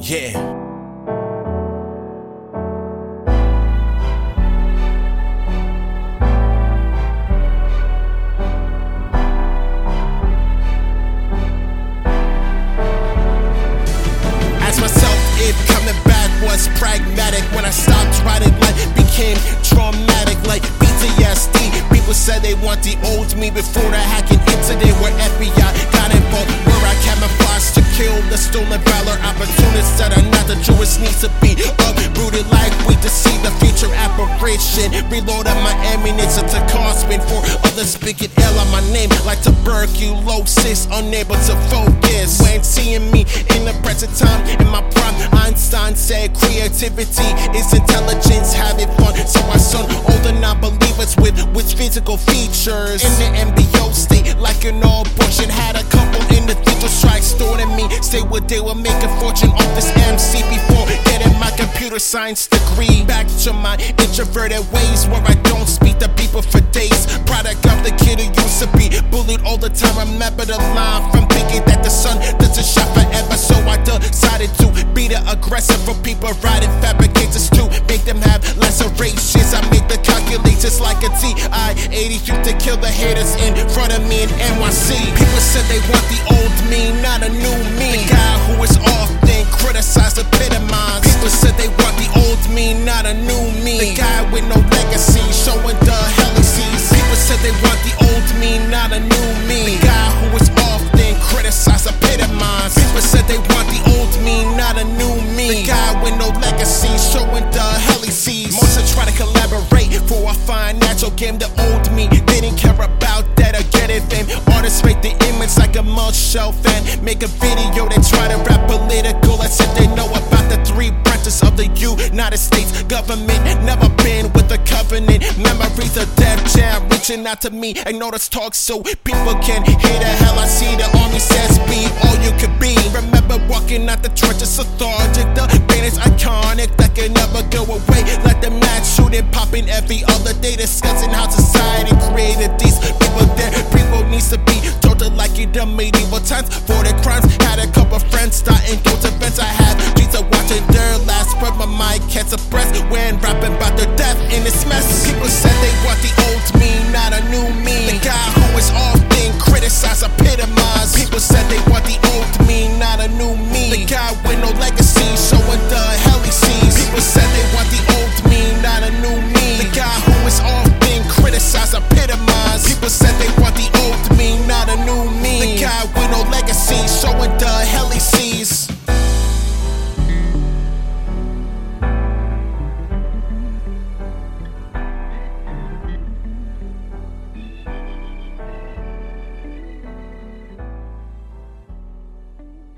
Yeah. Ask myself if coming back was pragmatic when I stopped writing life became traumatic like PTSD. People said they want the old me before the hacking incident where FBI stolen valor opportunists that are not the truest needs to be uprooted like we to see the future apparition. Reloading my ammunition to cosmin for others speaking ill on my name like tuberculosis, unable to focus when seeing me in the present time in my prime. Einstein said creativity is intelligence, having fun. So I son older non-believers with with physical features in the MBO science degree. Back to my introverted ways where I don't speak to people for days. Product of the kid who used to be bullied all the time. Remember the line from thinking that the sun doesn't shine forever. So I decided to be the aggressor for people riding fabricators to make them have lacerations. I make the calculations like a TI 83 to kill the haters in front of me in NYC. People said they want legacy, showing the hell he sees. Most are try to collaborate for a financial game. The old me didn't care about that or get it fame. Artists rate the image like a mulch shelf and make a video. They try to rap political as if they know about the three branches of the United States government. Never been with a covenant. Memories of Def Jam reaching out to me. Ignore this talk so people can hear the hell I see. The army says be all you could be. Remember walking out the trenches lethargic. The pain is iconic that can never go away. Like the match shoot shooting, popping every other day. Discussing how society created these people. There, people needs to be tortured like in the medieval times for their